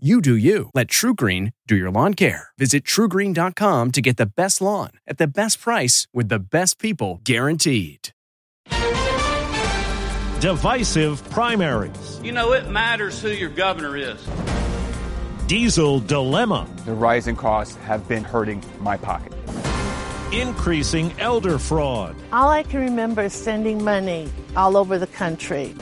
You do you. Let TruGreen do your lawn care. Visit trugreen.com to get the best lawn at the best price with the best people guaranteed. Divisive primaries. You know, it matters who your governor is. Diesel dilemma. The rising costs have been hurting my pocket. Increasing elder fraud. All I can remember is sending money all over the country.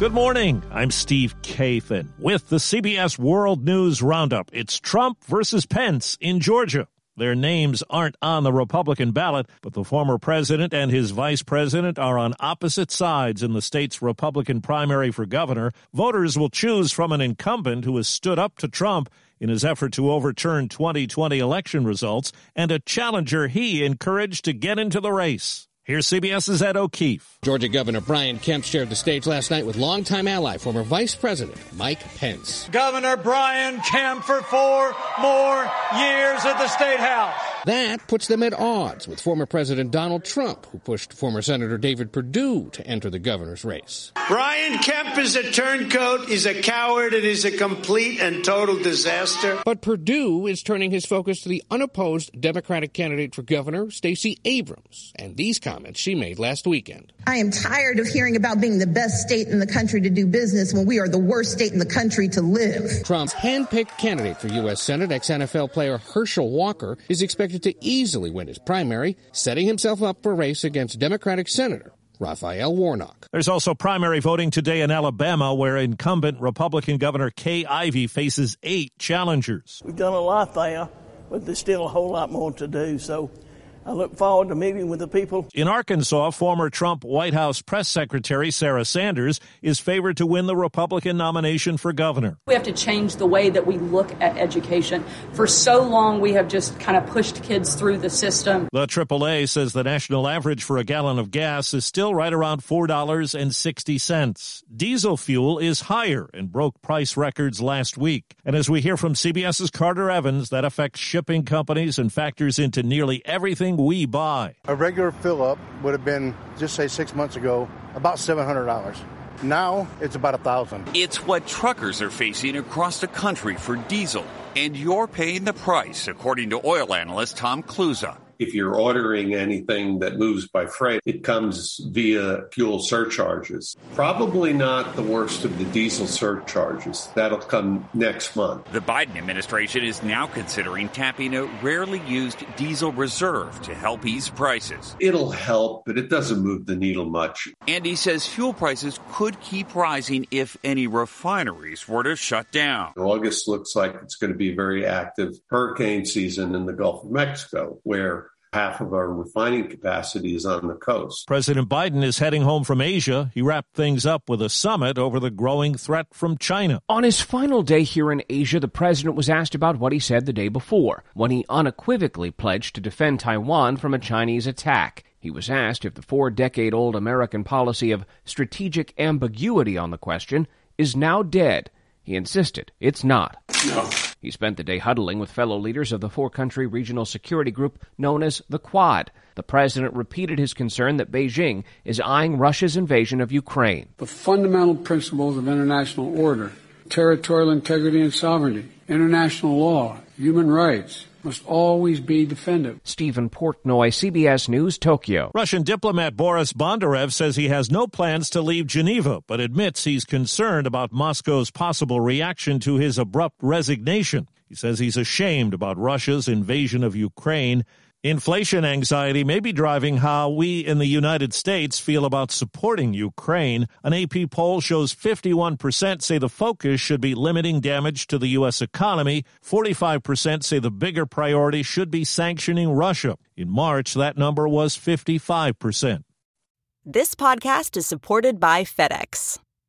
Good morning. I'm Steve Kathan with the CBS World News Roundup. It's Trump versus Pence in Georgia. Their names aren't on the Republican ballot, but the former president and his vice president are on opposite sides in the state's Republican primary for governor. Voters will choose from an incumbent who has stood up to Trump in his effort to overturn 2020 election results and a challenger he encouraged to get into the race. Here's CBS's Ed O'Keefe. Georgia Governor Brian Kemp shared the stage last night with longtime ally, former Vice President Mike Pence. Governor Brian Kemp for four more years at the State House. That puts them at odds with former President Donald Trump, who pushed former Senator David Perdue to enter the governor's race. Brian Kemp is a turncoat, he's a coward, and he's a complete and total disaster. But Perdue is turning his focus to the unopposed Democratic candidate for governor, Stacey Abrams, and these comments she made last weekend. I am tired of hearing about being the best state in the country to do business when we are the worst state in the country to live. Trump's handpicked candidate for U.S. Senate, ex NFL player Herschel Walker, is expected to easily win his primary, setting himself up for a race against Democratic Senator Raphael Warnock. There's also primary voting today in Alabama, where incumbent Republican Governor Kay Ivey faces eight challengers. We've done a lot there, but there's still a whole lot more to do. So I look forward to meeting with the people. In Arkansas, former Trump White House press secretary Sarah Sanders is favored to win the Republican nomination for governor. We have to change the way that we look at education. For so long, we have just kind of pushed kids through the system. The AAA says the national average for a gallon of gas is still right around $4.60. Diesel fuel is higher and broke price records last week. And as we hear from CBS's Carter Evans, that affects shipping companies and factors into nearly everything we buy. A regular fill up would have been, just say six months ago, about $700. Now it's about a thousand. It's what truckers are facing across the country for diesel, and you're paying the price, according to oil analyst Tom Kloza. If you're ordering anything that moves by freight, it comes via fuel surcharges. Probably not the worst of the diesel surcharges. That'll come next month. The Biden administration is now considering tapping a rarely used diesel reserve to help ease prices. It'll help, but it doesn't move the needle much. And he says fuel prices could keep rising if any refineries were to shut down. August looks like it's going to be a very active hurricane season in the Gulf of Mexico, where half of our refining capacity is on the coast. President Biden is heading home from Asia. He wrapped things up with a summit over the growing threat from China. On his final day here in Asia, the president was asked about what he said the day before, when he unequivocally pledged to defend Taiwan from a Chinese attack. He was asked if the four decade old American policy of strategic ambiguity on the question is now dead. He insisted it's not. No. He spent the day huddling with fellow leaders of the four country regional security group known as the Quad. The president repeated his concern that Beijing is eyeing Russia's invasion of Ukraine. The fundamental principles of international order, territorial integrity and sovereignty, international law, human rights, must always be defended. Stephen Portnoy, CBS News, Tokyo. Russian diplomat Boris Bondarev says he has no plans to leave Geneva, but admits he's concerned about Moscow's possible reaction to his abrupt resignation. He says he's ashamed about Russia's invasion of Ukraine. Inflation anxiety may be driving how we in the United States feel about supporting Ukraine. An AP poll shows 51% say the focus should be limiting damage to the U.S. economy. 45% say the bigger priority should be sanctioning Russia. In March, that number was 55%. This podcast is supported by FedEx.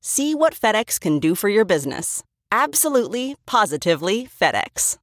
See what FedEx can do for your business. Absolutely, positively FedEx.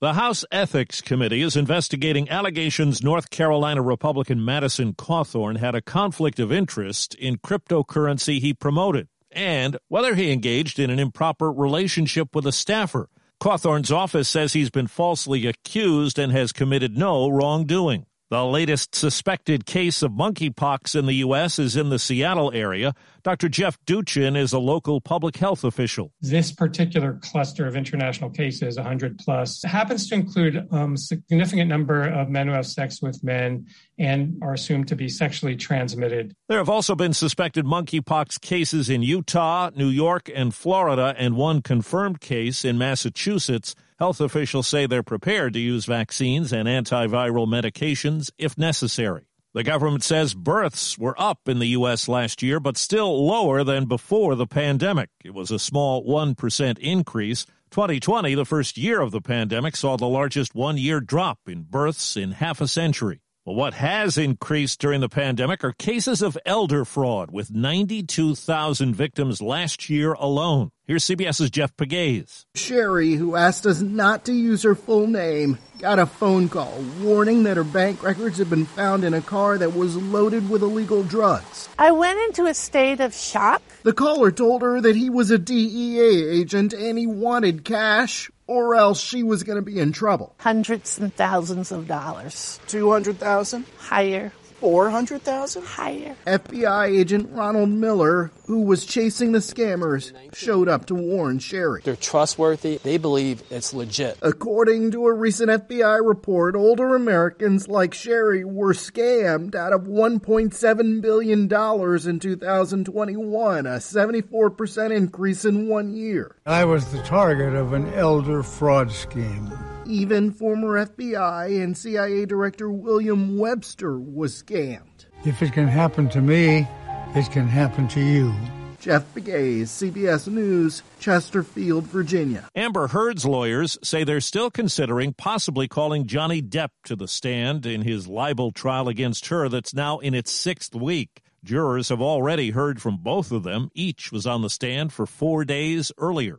The House Ethics Committee is investigating allegations North Carolina Republican Madison Cawthorn had a conflict of interest in cryptocurrency he promoted and whether he engaged in an improper relationship with a staffer. Cawthorn's office says he's been falsely accused and has committed no wrongdoing. The latest suspected case of monkeypox in the U.S. is in the Seattle area. Dr. Jeff Duchin is a local public health official. This particular cluster of international cases, 100 plus, happens to include a um, significant number of men who have sex with men and are assumed to be sexually transmitted. There have also been suspected monkeypox cases in Utah, New York, and Florida, and one confirmed case in Massachusetts. Health officials say they're prepared to use vaccines and antiviral medications if necessary. The government says births were up in the U.S. last year, but still lower than before the pandemic. It was a small 1% increase. 2020, the first year of the pandemic, saw the largest one year drop in births in half a century. Well, what has increased during the pandemic are cases of elder fraud, with 92,000 victims last year alone. Here's CBS's Jeff Pegues. Sherry, who asked us not to use her full name, got a phone call warning that her bank records had been found in a car that was loaded with illegal drugs. I went into a state of shock. The caller told her that he was a DEA agent and he wanted cash, or else she was going to be in trouble. Hundreds and thousands of dollars. 200,000? Higher. 400,000? Higher. FBI agent Ronald Miller, who was chasing the scammers, showed up to warn Sherry. They're trustworthy. They believe it's legit. According to a recent FBI report, older Americans like Sherry were scammed out of $1.7 billion in 2021, a 74% increase in one year. I was the target of an elder fraud scheme. Even former FBI and CIA Director William Webster was scammed. If it can happen to me, it can happen to you. Jeff Pegues, CBS News, Chesterfield, Virginia. Amber Heard's lawyers say they're still considering possibly calling Johnny Depp to the stand in his libel trial against her that's now in its sixth week. Jurors have already heard from both of them. Each was on the stand for four days earlier.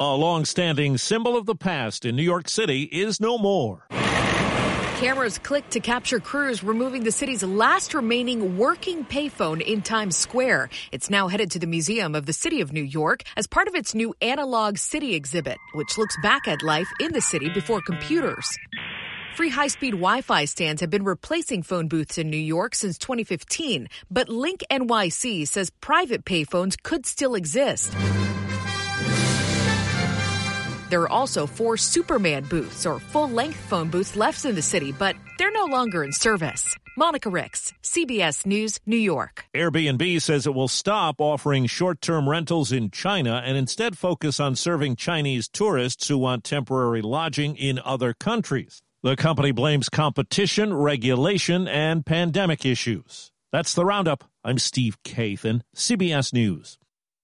A long-standing symbol of the past in New York City is no more. Cameras clicked to capture crews removing the city's last remaining working payphone in Times Square. It's now headed to the Museum of the City of New York as part of its new analog city exhibit, which looks back at life in the city before computers. Free high speed Wi Fi stands have been replacing phone booths in New York since 2015, but Link NYC says private payphones could still exist. There are also four Superman booths or full length phone booths left in the city, but they're no longer in service. Monica Ricks, CBS News, New York. Airbnb says it will stop offering short term rentals in China and instead focus on serving Chinese tourists who want temporary lodging in other countries. The company blames competition, regulation, and pandemic issues. That's the roundup. I'm Steve Kathan, CBS News.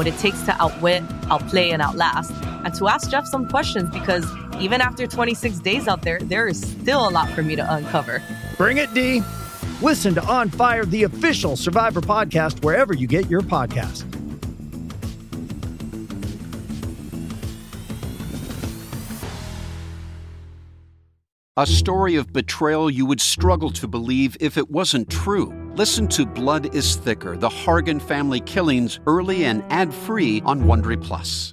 what it takes to outwit, outplay, and outlast, and to ask Jeff some questions because even after 26 days out there, there is still a lot for me to uncover. Bring it, Dee. Listen to On Fire, the official Survivor podcast, wherever you get your podcast. A story of betrayal you would struggle to believe if it wasn't true. Listen to Blood is Thicker: The Hargan Family Killings early and ad-free on Wondery Plus.